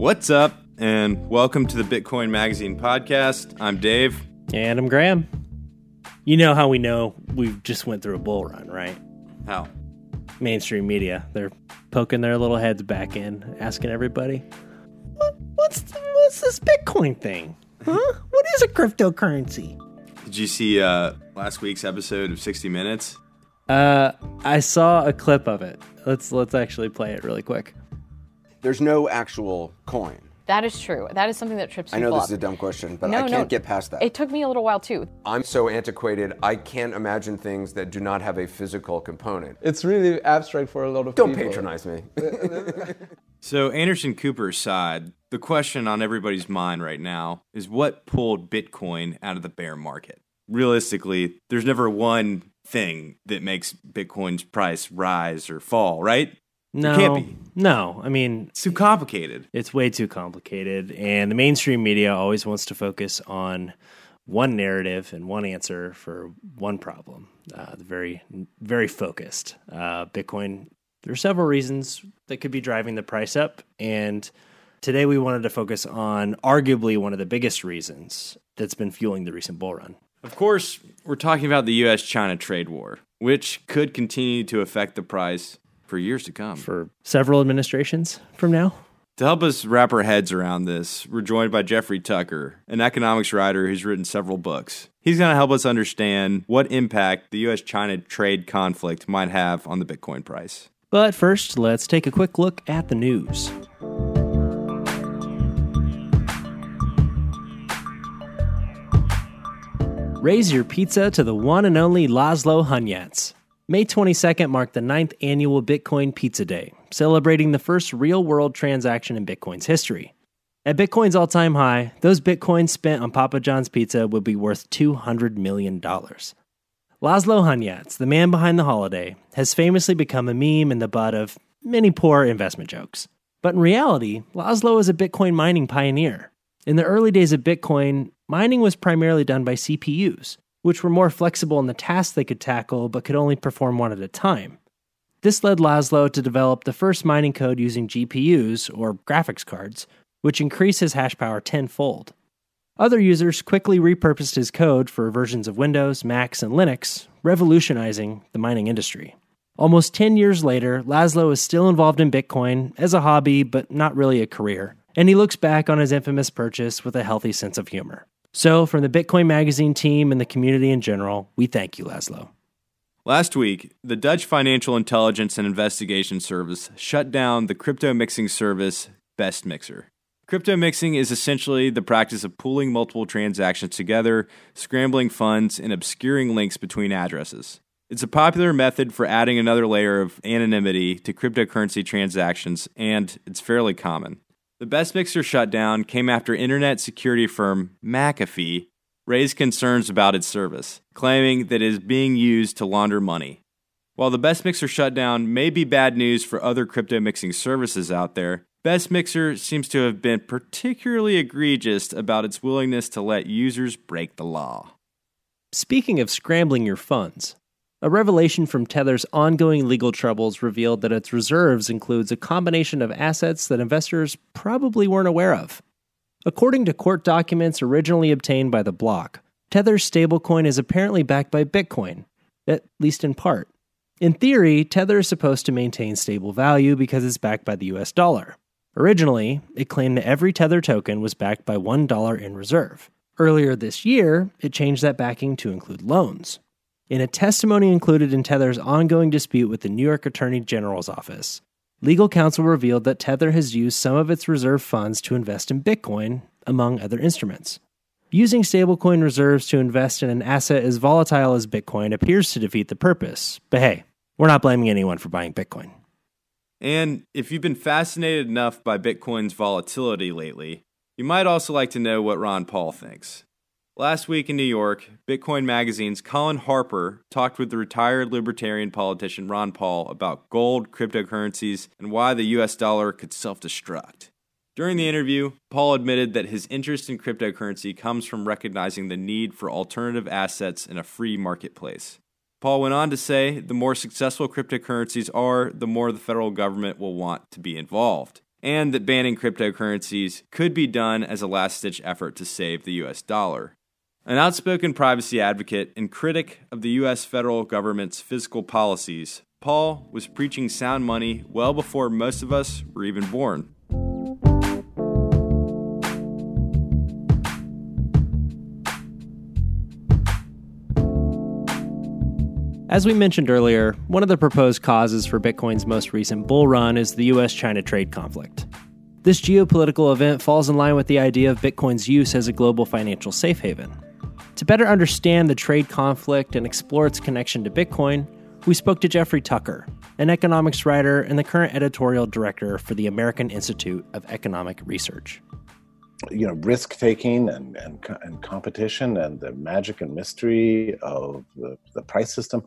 What's up, and welcome to the Bitcoin Magazine podcast. I'm Dave. And I'm Graham. You know how we know we've just went through a bull run, right? How? Mainstream media, they're poking their little heads back in, asking everybody, what, what's, what's this Bitcoin thing? Huh? What is a cryptocurrency? Did you see uh, last week's episode of 60 Minutes? Uh, I saw a clip of it. Let's let's actually play it really quick. There's no actual coin. That is true. That is something that trips I people know this up. is a dumb question, but No, I can't no. get past that. It took me a little while too. I'm so antiquated, I can't imagine things that do not have a physical component. It's really abstract for a lot of Don't people. patronize me. So, Anderson Cooper's side, the question on everybody's mind right now is what pulled Bitcoin out of the bear market? Realistically, there's never one thing that makes Bitcoin's price rise or fall, right? No, can't be. no. I mean, It's too complicated. it's way too complicated, and the mainstream media always wants to focus on one narrative and one answer for one problem. Uh, very, very focused. Uh, Bitcoin. There are several reasons that could be driving the price up, and today we wanted to focus on arguably one of the biggest reasons that's been fueling the recent bull run. Of course, we're talking about the US China trade war, which could continue to affect the price for years to come. For several administrations from now, To help us wrap our heads around this, we're joined by Jeffrey Tucker, an economics writer who's written several books. He's going to help us understand what impact the US China trade conflict might have on the Bitcoin price. But first, let's take a quick look at the news. Raise your pizza to the one and only Laszlo Hanyecz. May 22nd marked the ninth annual Bitcoin Pizza Day, celebrating the first real world transaction in Bitcoin's history. At Bitcoin's all time high, those Bitcoins spent on Papa John's pizza would be worth $200 million. Laszlo Hanyecz, the man behind the holiday, has famously become a meme and the butt of many poor investment jokes. But in reality, Laszlo is a Bitcoin mining pioneer. In the early days of Bitcoin, mining was primarily done by CPUs, which were more flexible in the tasks they could tackle but could only perform one at a time. This led Laszlo to develop the first mining code using GPUs, or graphics cards, which increased his hash power tenfold. Other users quickly repurposed his code for versions of Windows, Macs, and Linux, revolutionizing the mining industry. Almost 10 years later, Laszlo is still involved in Bitcoin as a hobby, but not really a career, and he looks back on his infamous purchase with a healthy sense of humor. So, from the Bitcoin Magazine team and the community in general, we thank you, Laszlo. Last week, the Dutch Financial Intelligence and Investigation Service shut down the crypto mixing service Best Mixer. Crypto mixing is essentially the practice of pooling multiple transactions together, scrambling funds, and obscuring links between addresses. It's a popular method for adding another layer of anonymity to cryptocurrency transactions, and it's fairly common. The Best Mixer shutdown came after internet security firm McAfee raised concerns about its service, claiming that it is being used to launder money. While the Best Mixer shutdown may be bad news for other crypto mixing services out there, Best Mixer seems to have been particularly egregious about its willingness to let users break the law. Speaking of scrambling your funds, a revelation from Tether's ongoing legal troubles revealed that its reserves includes a combination of assets that investors probably weren't aware of. According to court documents originally obtained by the block, Tether's stablecoin is apparently backed by Bitcoin, at least in part. In theory, Tether is supposed to maintain stable value because it's backed by the US dollar. Originally, it claimed that every Tether token was backed by $1 in reserve. Earlier this year, it changed that backing to include loans. In a testimony included in Tether's ongoing dispute with the New York Attorney General's office, legal counsel revealed that Tether has used some of its reserve funds to invest in Bitcoin, among other instruments. Using stablecoin reserves to invest in an asset as volatile as Bitcoin appears to defeat the purpose, but hey, we're not blaming anyone for buying Bitcoin. And if you've been fascinated enough by Bitcoin's volatility lately, you might also like to know what Ron Paul thinks. Last week in New York, Bitcoin Magazine's Colin Harper talked with the retired libertarian politician Ron Paul about gold, cryptocurrencies, and why the US dollar could self destruct. During the interview, Paul admitted that his interest in cryptocurrency comes from recognizing the need for alternative assets in a free marketplace. Paul went on to say the more successful cryptocurrencies are, the more the federal government will want to be involved. and that banning cryptocurrencies could be done as a last ditch effort to save the US dollar. An outspoken privacy advocate and critic of the US federal government's fiscal policies, Paul was preaching sound money well before most of us were even born. As we mentioned earlier, one of the proposed causes for Bitcoin's most recent bull run is the US China trade conflict. This geopolitical event falls in line with the idea of Bitcoin's use as a global financial safe haven. To better understand the trade conflict and explore its connection to Bitcoin, we spoke to Jeffrey Tucker, an economics writer and the current editorial director for the American Institute of Economic Research. You know risk taking and, and and competition and the magic and mystery of the, the price system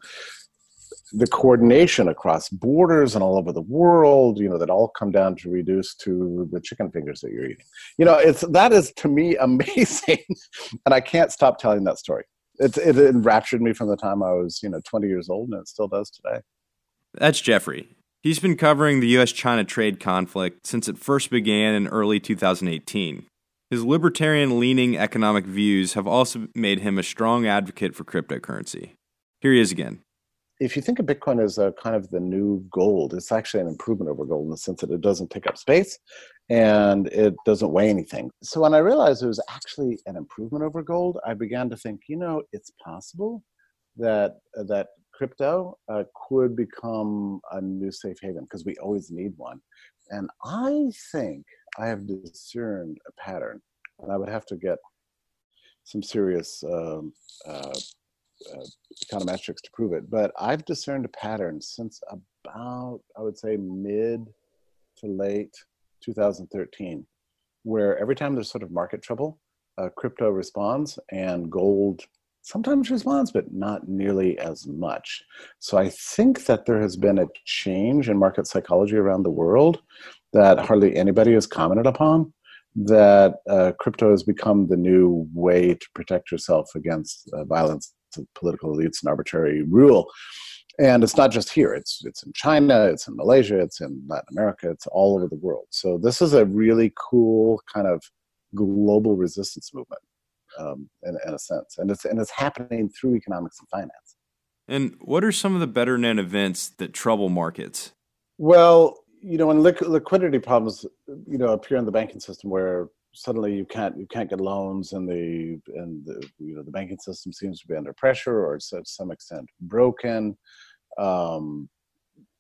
the coordination across borders and all over the world you know that all come down to reduce to the chicken fingers that you're eating. You know it's that is to me amazing and i can't stop telling that story. It, it enraptured me from the time i was you know 20 years old and it still does today. That's jeffrey. He's been covering the us-china trade conflict since it first began in early 2018 his libertarian leaning economic views have also made him a strong advocate for cryptocurrency. Here he is again. If you think of Bitcoin as a kind of the new gold, it's actually an improvement over gold in the sense that it doesn't take up space and it doesn't weigh anything. So when I realized it was actually an improvement over gold, I began to think, you know, it's possible that uh, that crypto uh, could become a new safe haven because we always need one. And I think I have discerned a pattern, and I would have to get some serious um, uh, uh, econometrics to prove it. But I've discerned a pattern since about, I would say, mid to late 2013, where every time there's sort of market trouble, uh, crypto responds and gold sometimes responds, but not nearly as much. So I think that there has been a change in market psychology around the world that hardly anybody has commented upon. That uh, crypto has become the new way to protect yourself against uh, violence political elites and arbitrary rule. And it's not just here. It's it's in China, it's in Malaysia, it's in Latin America, it's all over the world. So this is a really cool kind of global resistance movement um, in, in a sense, and it's and it's happening through economics and finance. And what are some of the better known events that trouble markets? Well, you know, when liquidity problems, you know, appear in the banking system where suddenly you can't you can't get loans and the and the you know the banking system seems to be under pressure or it's to some extent broken um,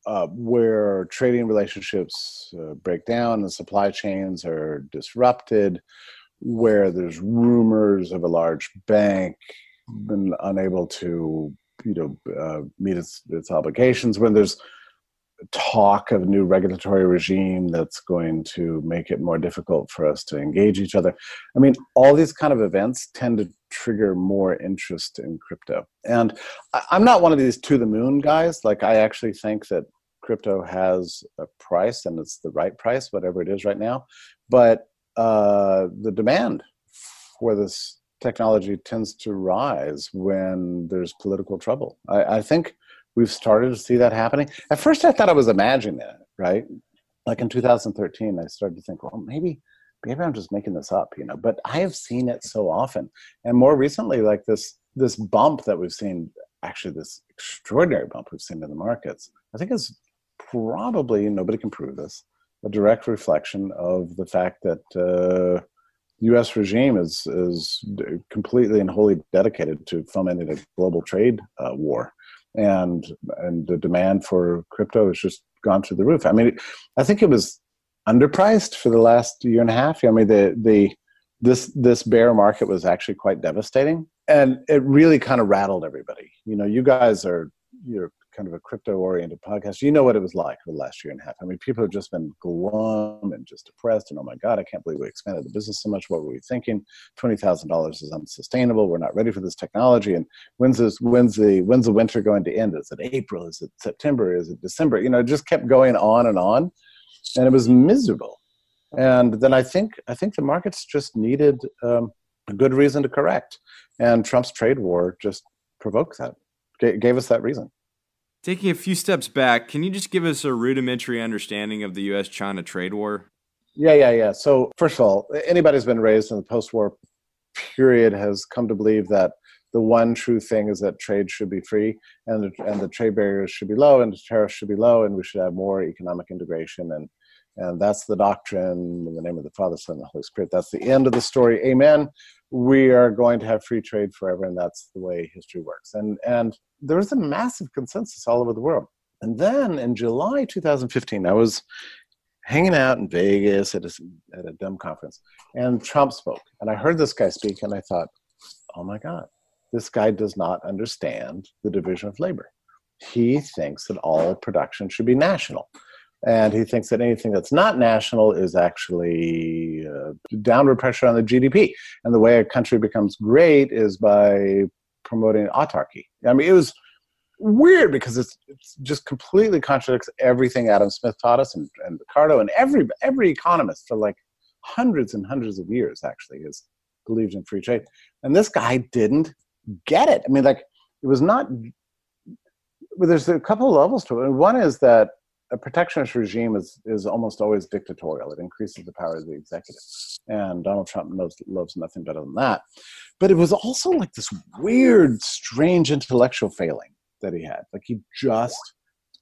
uh, where trading relationships uh, break down and supply chains are disrupted where there's rumors of a large bank been unable to you know uh, meet its its obligations when there's talk of a new regulatory regime that's going to make it more difficult for us to engage each other. I mean all these kind of events tend to trigger more interest in crypto. And i'm not one of these to the moon guys. Like i actually think that crypto has a price and it's the right price whatever it is right now. But uh, the demand for this technology tends to rise when there's political trouble. I, I, think we've started to see that happening. At first, I thought I was imagining it, right? Like in 2013, I started to think, well, maybe, maybe I'm just making this up, you know. But I have seen it so often, and more recently, like this this bump that we've seen, actually this extraordinary bump we've seen in the markets. I think is probably nobody can prove this a direct reflection of the fact that uh, U.S. regime is is completely and wholly dedicated to fomenting a global trade uh, war, and and the demand for crypto has just gone through the roof. I mean, I think it was underpriced for the last year and a half. I mean, the the this this bear market was actually quite devastating, and it really kind of rattled everybody. You know, you guys are you're kind of a crypto oriented podcast, you know what it was like for the last year and a half. I mean, people have just been glum and just depressed and oh my God, I can't believe we expanded the business so much. What were we thinking? Twenty thousand dollars is unsustainable. We're not ready for this technology. And when's this when's the when's the winter going to end? Is it April? Is it September? Is it December? You know, it just kept going on and on. And it was miserable. And then I think I think the markets just needed um, a good reason to correct. And Trump's trade war just provoked that, gave us that reason. Taking a few steps back, can you just give us a rudimentary understanding of the US China trade war? Yeah, yeah, yeah. So first of all, anybody who's been raised in the post-war period has come to believe that the one true thing is that trade should be free and the, and the trade barriers should be low and the tariffs should be low and we should have more economic integration and and that's the doctrine in the name of the Father, Son, and the Holy Spirit. That's the end of the story. Amen. We are going to have free trade forever, and that's the way history works. And and there was a massive consensus all over the world. And then in July 2015, I was hanging out in Vegas at a, at a dumb conference, and Trump spoke. And I heard this guy speak, and I thought, oh my God, this guy does not understand the division of labor. He thinks that all production should be national. And he thinks that anything that's not national is actually uh, downward pressure on the GDP. And the way a country becomes great is by promoting autarky. I mean, it was weird because it's, it's just completely contradicts everything Adam Smith taught us and, and Ricardo and every every economist for like hundreds and hundreds of years actually has believed in free trade. And this guy didn't get it. I mean, like it was not. But there's a couple levels to it. One is that a protectionist regime is is almost always dictatorial. It increases the power of the executive, and Donald Trump knows loves nothing better than that. But it was also like this weird, strange intellectual failing that he had. Like he just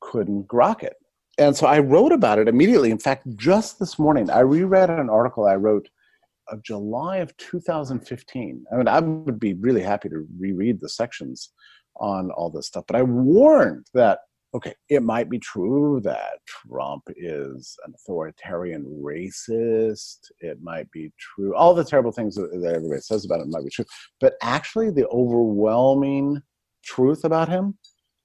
couldn't grok it. And so I wrote about it immediately. In fact, just this morning, I reread an article I wrote of July of 2015. I mean, I would be really happy to reread the sections on all this stuff, but I warned that okay, it might be true that Trump is an authoritarian racist. It might be true. All the terrible things that everybody says about him might be true. But actually, the overwhelming truth about him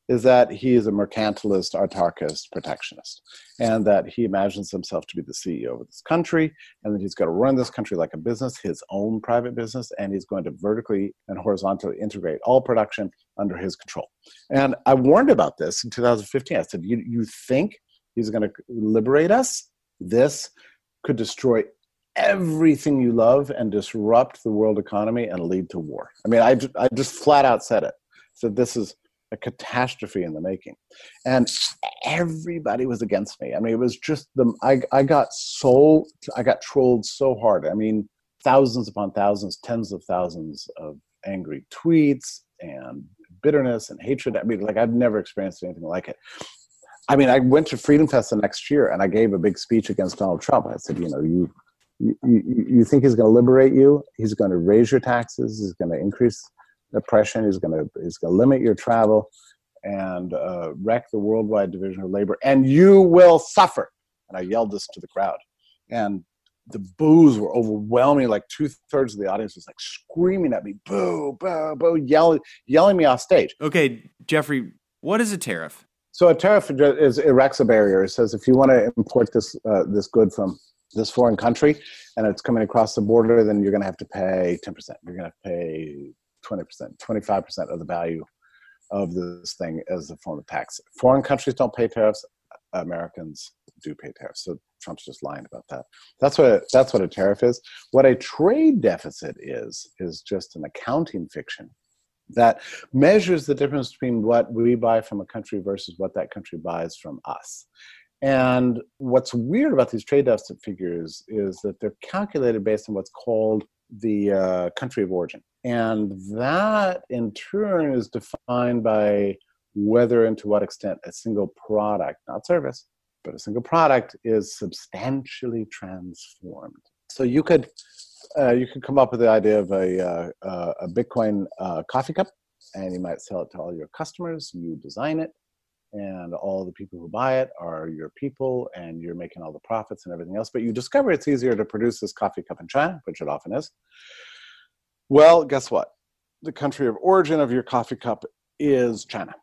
is that he is a mercantilist, autarkist, protectionist, and that he imagines himself to be the CEO of this country, and that he's going to run this country like a business, his own private business, and he's going to vertically and horizontally integrate all production under his control. And I warned about this in 2015. I said, "You, you think he's going to liberate us? This could destroy everything you love and disrupt the world economy and lead to war." I mean, I, I just flat out said it. So this is a catastrophe in the making. And everybody was against me. I mean it was just the i, I got so i got trolled so hard. I mean thousands upon thousands tens of thousands of angry tweets and bitterness and hatred. I mean like i've never experienced anything like it. I mean i went to freedom fest the next year and i gave a big speech against donald trump. I said you know you you, you think he's going to liberate you? He's going to raise your taxes. He's going to increase oppression. is going to he's going to limit your travel and uh, wreck the worldwide division of labor, and you will suffer. And I yelled this to the crowd, and the boos were overwhelming. Like two thirds of the audience was like screaming at me, "Boo, boo, boo!" yelling, yelling me off stage. Okay, Jeffrey, what is a tariff? So a tariff is erects a barrier. It says if you want to import this uh, this good from this foreign country and it's coming across the border, then you're going to have to pay ten percent. You're going to pay 20%, 25% of the value of this thing as a form of tax. Foreign countries don't pay tariffs. Americans do pay tariffs. So Trump's just lying about that. That's what that's what a tariff is. What a trade deficit is is just an accounting fiction that measures the difference between what we buy from a country versus what that country buys from us. And what's weird about these trade deficit figures is that they're calculated based on what's called the uh, country of origin. And that in turn is defined by whether and to what extent a single product, not service, but a single product is substantially transformed. So you could uh, you could come up with the idea of a, uh, a Bitcoin uh, coffee cup, and you might sell it to all your customers. You design it, and all the people who buy it are your people and you're making all the profits and everything else but you discover it's easier to produce this coffee cup in china which it often is. Well guess what? The country of origin of your coffee cup is china.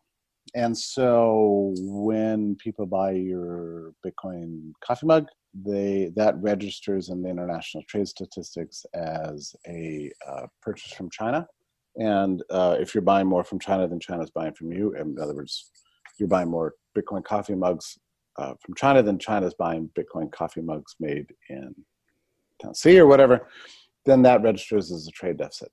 And so when people buy your bitcoin coffee mug they that registers in the international trade statistics as a uh, purchase from china. And uh, if you're buying more from china than china's buying from you in other words you're buying more Bitcoin coffee mugs uh, from China than China's buying Bitcoin coffee mugs made in Tennessee or whatever, then that registers as a trade deficit.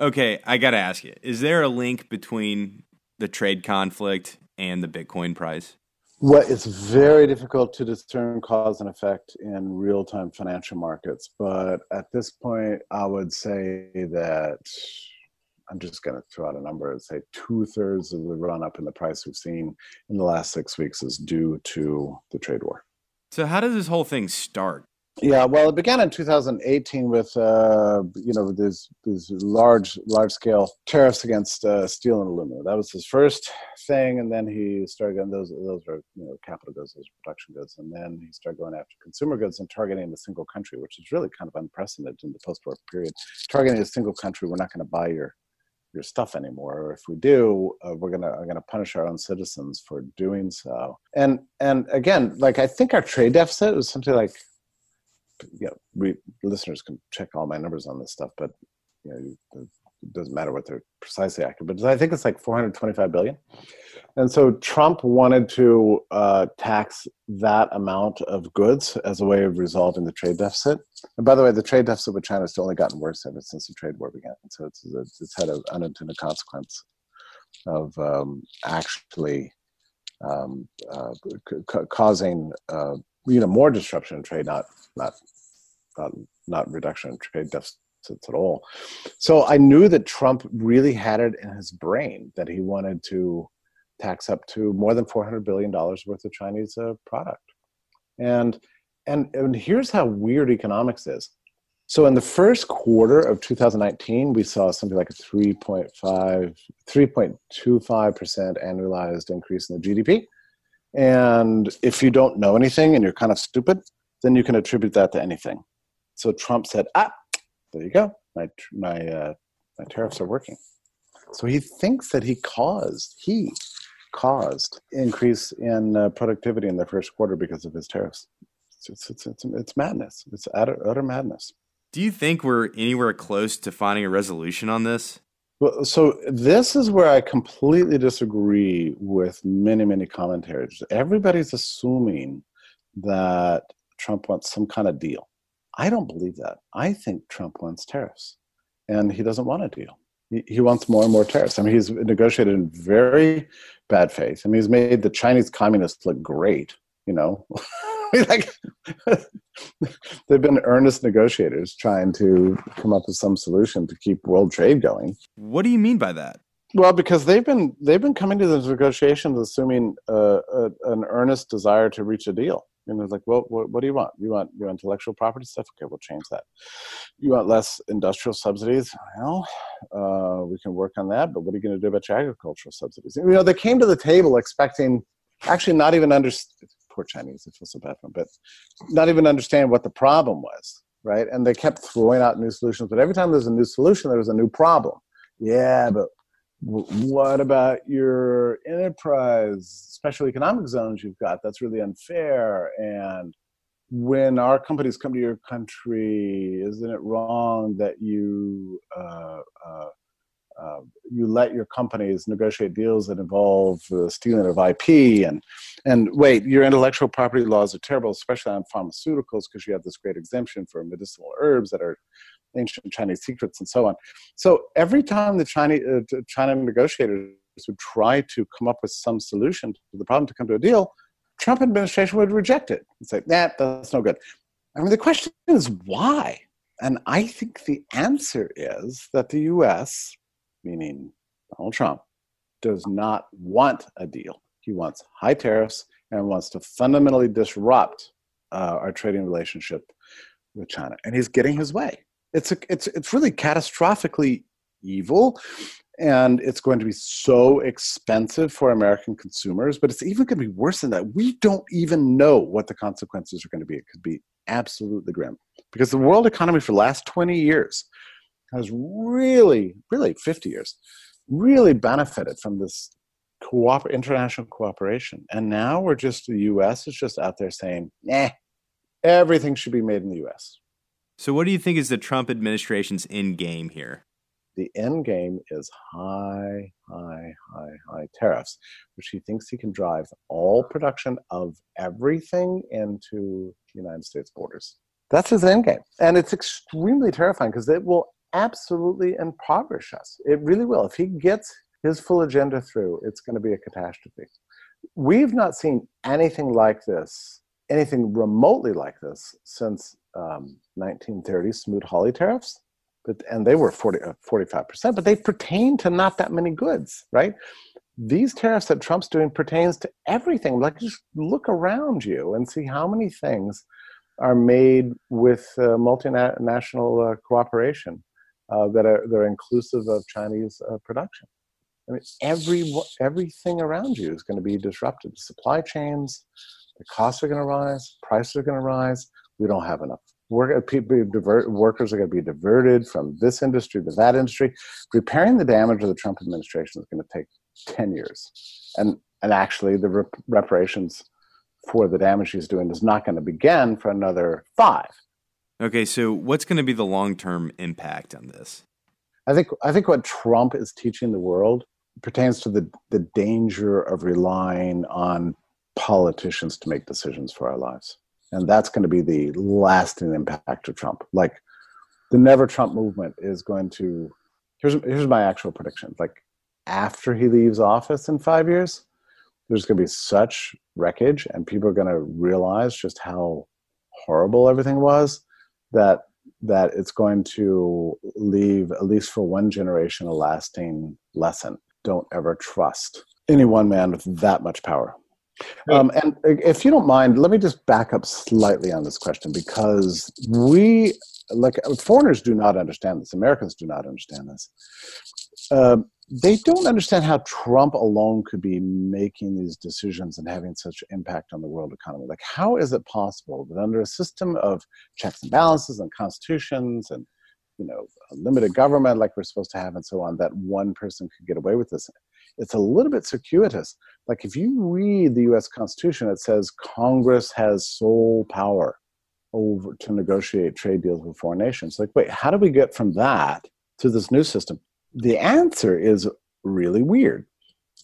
Okay, I got to ask you is there a link between the trade conflict and the Bitcoin price? Well, it's very difficult to discern cause and effect in real time financial markets. But at this point, I would say that I'm just going to throw out a number and say two thirds of the run up in the price we've seen in the last six weeks is due to the trade war. So, how does this whole thing start? Yeah, well, it began in 2018 with uh, you know these these large large scale tariffs against uh, steel and aluminum. That was his first thing, and then he started going those those are you know capital goods, those are production goods, and then he started going after consumer goods and targeting a single country, which is really kind of unprecedented in the post-war period. Targeting a single country, we're not going to buy your your stuff anymore or if we do uh, we're gonna are gonna punish our own citizens for doing so. And and again like i think our trade deficit was something like you know, listeners can check all my numbers on this stuff, but you know, it doesn't matter what they're precisely accurate. But I think it's like 425 billion. And so Trump wanted to uh, tax that amount of goods as a way of resolving the trade deficit. And by the way, the trade deficit with China has only gotten worse ever since the trade war began. So it's, it's had an unintended consequence of um, actually um, uh, c- causing uh, you know more disruption in trade, not not not not reduction in trade deficits at all. So I knew that Trump really had it in his brain that he wanted to tax up to more than 400 billion dollars worth of Chinese uh, product, and and and here's how weird economics is. So in the first quarter of 2019, we saw something like a 3.5, 3.25% annualized increase in the GDP. And if you don't know anything and you're kind of stupid, then you can attribute that to anything. So Trump said, ah, there you go. My, my, uh, my tariffs are working. So he thinks that he caused, he caused increase in uh, productivity in the first quarter because of his tariffs. It's, it's, it's, it's madness. It's utter, utter madness. Do you think we're anywhere close to finding a resolution on this? Well, so this is where I completely disagree with many, many commentators. Everybody's assuming that Trump wants some kind of deal. I don't believe that. I think Trump wants tariffs, and he doesn't want a deal. He, he wants more and more tariffs. I mean, he's negotiated in very bad faith. I mean, he's made the Chinese communists look great. You know, like they've been earnest negotiators trying to come up with some solution to keep world trade going. What do you mean by that? Well, because they've been they've been coming to those negotiations assuming uh, a, an earnest desire to reach a deal. And it's like, well, what, what, do you want? You want your intellectual property stuff? Okay, we'll change that. You want less industrial subsidies? Well, uh, we can work on that. But what are you going to do about your agricultural subsidies? You know, they came to the table expecting, actually, not even understand. Poor Chinese, I feel so bad for them, but not even understand what the problem was, right? And they kept throwing out new solutions. But every time there's a new solution, there was a new problem. Yeah, but what about your enterprise special economic zones you've got? That's really unfair and when our companies come to your country isn't it wrong that you uh, uh, uh, you let your companies negotiate deals that involve the stealing of IP and and wait, your intellectual property laws are terrible, especially on pharmaceuticals, because you have this great exemption for medicinal herbs that are ancient Chinese secrets and so on. So every time the China, uh, China negotiators would try to come up with some solution to the problem to come to a deal, Trump administration would reject it and say, nah, that's no good. I mean, the question is why? And I think the answer is that the US, meaning Donald Trump, does not want a deal. He wants high tariffs and wants to fundamentally disrupt uh, our trading relationship with China. And he's getting his way it's a, it's it's really catastrophically evil and it's going to be so expensive for American consumers. But it's even going to be worse than that. We don't even know what the consequences are going to be. It could be absolutely grim because the world economy for the last 20 years has really, really 50 years, really benefited from this cooper- international cooperation. And now we're just, the US is just out there saying, eh, everything should be made in the US. So, what do you think is the Trump administration's end game here? The end game is high, high, high, high tariffs, which he thinks he can drive all production of everything into the United States borders. That's his end game. And it's extremely terrifying because it will absolutely impoverish us. It really will. If he gets his full agenda through, it's going to be a catastrophe. We've not seen anything like this, anything remotely like this since um, 1930 Smoot-Hawley tariffs. But, and they were 40, uh, 45%, but they pertain to not that many goods, right? These tariffs that Trump's doing pertains to everything. Like just look around you and see how many things are made with uh, multinational uh, cooperation uh, that are they're inclusive of Chinese uh, production. I mean, every everything around you is going to be disrupted. Supply chains, the costs are going to rise, prices are going to rise. We don't have enough work. Uh, People divert, workers are going to be diverted from this industry to that industry. Repairing the damage of the Trump administration is going to take ten years, and and actually the rep- reparations for the damage he's doing is not going to begin for another five. Okay, so what's going to be the long term impact on this? I think I think what Trump is teaching the world pertains to the, the danger of relying on politicians to make decisions for our lives. And that's going to be the lasting impact of Trump. Like the Never Trump movement is going to here's here's my actual prediction. Like after he leaves office in five years, there's going to be such wreckage, and people are going to realize just how horrible everything was that that it's going to leave at least for one generation a lasting lesson don't ever trust any one man with that much power. Um, and if you don't mind, let me just back up slightly on this question because we, like foreigners, do not understand this. Americans do not understand this. Uh, they don't understand how Trump alone could be making these decisions and having such impact on the world economy. Like, how is it possible that under a system of checks and balances and constitutions and you know limited government like we're supposed to have and so on that one person could get away with this it's a little bit circuitous like if you read the us constitution it says congress has sole power over to negotiate trade deals with foreign nations. Like wait how do we get from that to this new system? The answer is really weird.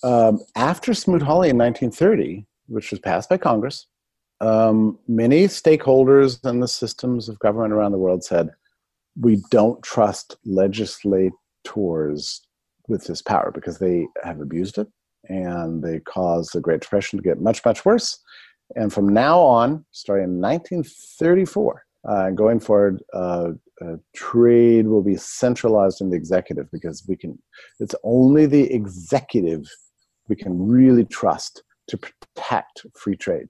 Um, after smoot-hawley in 1930 which was passed by congress um, many stakeholders in the systems of government around the world said we don't trust legislators with this power because they have abused it and they caused the Great Depression to get much, much worse. And from now on, starting in 1934, uh, going forward, uh, uh, trade will be centralized in the executive because we can. It's only the executive we can really trust to protect free trade.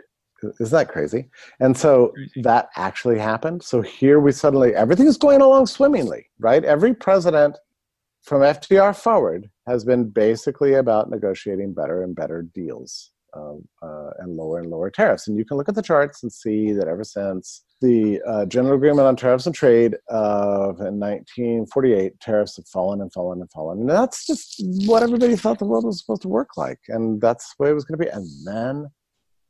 Is that crazy? And so that actually happened. So here we suddenly, everything is going along swimmingly, right? Every president from FDR forward has been basically about negotiating better and better deals uh, uh, and lower and lower tariffs. And you can look at the charts and see that ever since the uh, General Agreement on Tariffs and Trade of 1948, tariffs have fallen and fallen and fallen. And that's just what everybody thought the world was supposed to work like. And that's the way it was going to be. And then,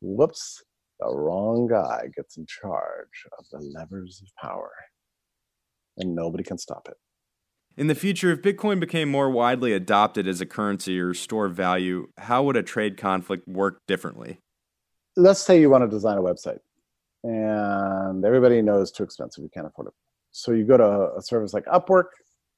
whoops, the wrong guy gets in charge of the levers of power, and nobody can stop it. In the future, if Bitcoin became more widely adopted as a currency or store of value, how would a trade conflict work differently? Let's say you want to design a website, and everybody knows it's too expensive, you can't afford it. So you go to a service like Upwork,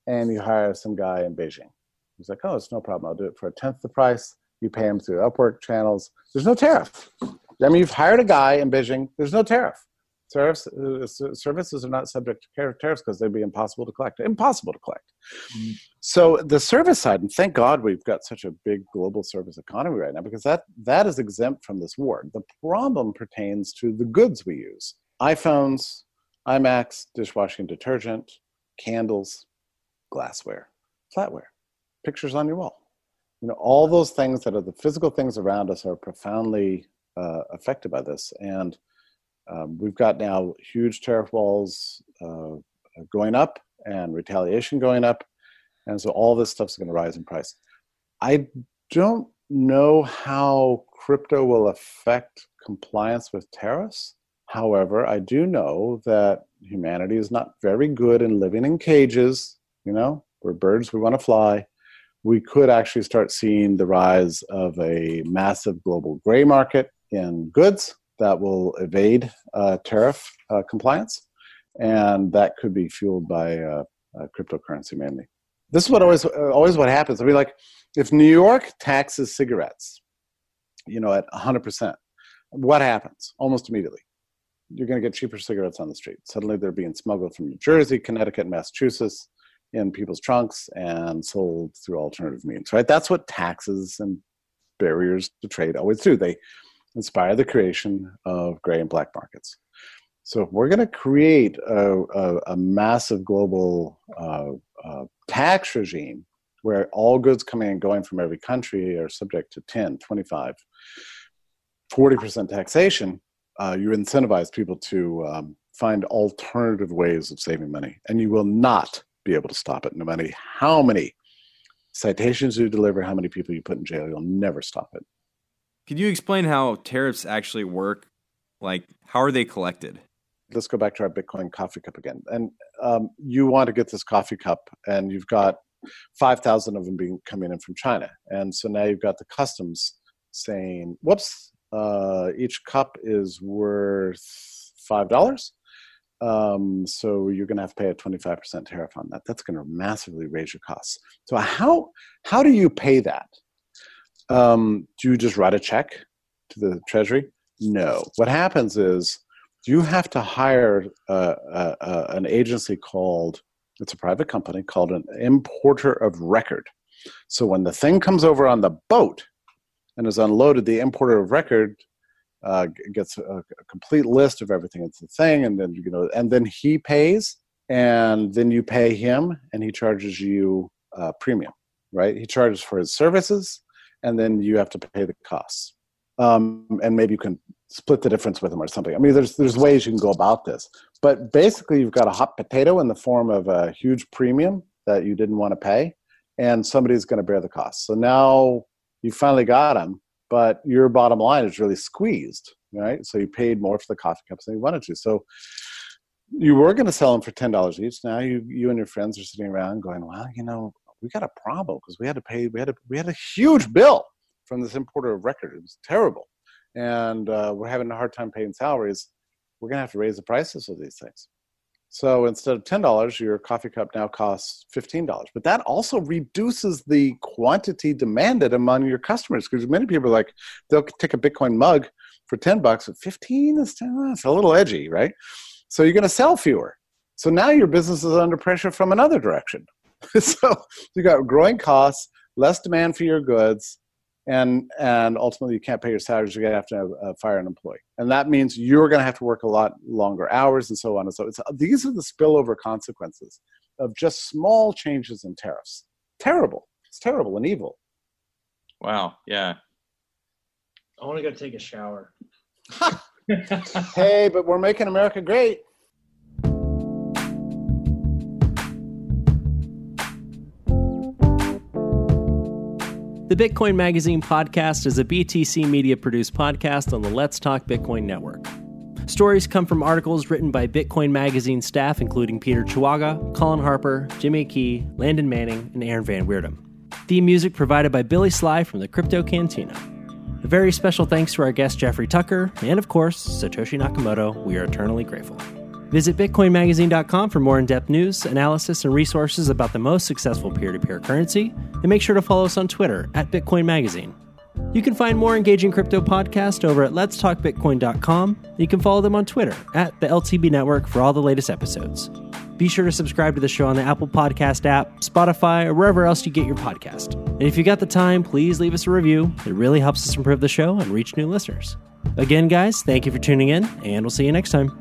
and you hire some guy in Beijing. He's like, "Oh, it's no problem. I'll do it for a tenth the price." You pay him through Upwork channels. There's no tariff. I mean, you've hired a guy in Beijing. There's no tariff. Tariffs, uh, services are not subject to tariffs because they'd be impossible to collect. Impossible to collect. Mm-hmm. So the service side, and thank God we've got such a big global service economy right now because that that is exempt from this war. The problem pertains to the goods we use: iPhones, iMacs, dishwashing detergent, candles, glassware, flatware, pictures on your wall. You know, all those things that are the physical things around us are profoundly uh, affected by this. And um, we've got now huge tariff walls uh, going up and retaliation going up. And so all this stuff's going to rise in price. I don't know how crypto will affect compliance with tariffs. However, I do know that humanity is not very good in living in cages. You know, we're birds, we want to fly. We could actually start seeing the rise of a massive global gray market in goods that will evade uh, tariff uh, compliance, and that could be fueled by uh, cryptocurrency mainly. This is what always always what happens. I mean, like if New York taxes cigarettes, you know, at 100%, what happens almost immediately? You're going to get cheaper cigarettes on the street. Suddenly they're being smuggled from New Jersey, Connecticut, Massachusetts in people's trunks and sold through alternative means, right? That's what taxes and barriers to trade always do. They inspire the creation of gray and black markets. So if we're going to create a, a, a massive global uh, uh, tax regime where all goods coming and going from every country are subject to 10, 25, 40% taxation, uh, you incentivize people to um, find alternative ways of saving money. And you will not be able to stop it, no matter how many citations you deliver, how many people you put in jail, you'll never stop it. Could you explain how tariffs actually work? Like, how are they collected? Let's go back to our Bitcoin coffee cup again. And um, you want to get this coffee cup, and you've got 5,000 of them being coming in from China. And so now you've got the customs saying, whoops, uh, each cup is worth $5. Um, so you're going to have to pay a 25% tariff on that. That's going to massively raise your costs. So how, how do you pay that? Um, do you just write a check to the Treasury? No. What happens is you have to hire uh, uh, an agency called it's a private company called an importer of record. So when the thing comes over on the boat and is unloaded, the importer of record uh, gets a, a, complete list of everything it's the thing, and then you know, and then he pays, and then you pay him, and he charges you uh, premium, right? He charges for his services, and then you have to pay the costs, um, and maybe you can split the difference with them or something. I mean, there's there's ways you can go about this, but basically, you've got a hot potato in the form of a huge premium that you didn't want to pay, and somebody's going to bear the cost. So now you finally got them, but your bottom line is really squeezed, right? So you paid more for the coffee cups than you wanted to. So you were going to sell them for ten dollars each. Now you you and your friends are sitting around going, "Well, you know, we got a problem because we had to pay. We had a we had a huge bill from this importer of record. It was terrible." and uh, we're having a hard time paying salaries, we're going to have to raise the prices of these things. So instead of $10, your coffee cup now costs $15. But that also reduces the quantity demanded among your customers because many people are like, they'll take a Bitcoin mug for 10 bucks, but 15 is 10, it's a little edgy, right? So you're going to sell fewer. So now your business is under pressure from another direction. so you got growing costs, less demand for your goods, and and ultimately you can't pay your salaries you're going to have to uh, fire an employee. And that means you're going to have to work a lot longer hours and so on and so it's, these are the spillover consequences of just small changes in tariffs. Terrible. It's terrible and evil. Wow yeah. I want to go take a shower. Hey but we're making america great The Bitcoin Magazine podcast is a BTC Media produced podcast on the Let's Talk Bitcoin network. Stories come from articles written by Bitcoin Magazine staff, including Peter Chawaga, Colin Harper, Jimmy Key, Landon Manning, and Aaron Van Wirdum. Theme music provided by Billy Sly from the Crypto Cantina. A very special thanks to our guest Jeffrey Tucker, and of course, Satoshi Nakamoto. We are eternally grateful. Visit BitcoinMagazine.com for more in depth news, analysis, and resources about the most successful peer to peer currency, and make sure to follow us on Twitter at Bitcoin Magazine. You can find more engaging crypto podcasts over at letstalkbitcoin.com. You can follow them on Twitter at the LTB Network for all the latest episodes. Be sure to subscribe to the show on the Apple Podcast app, Spotify, or wherever else you get your podcast. And if you got the time, please leave us a review. It really helps us improve the show and reach new listeners. Again, guys, thank you for tuning in, and we'll see you next time.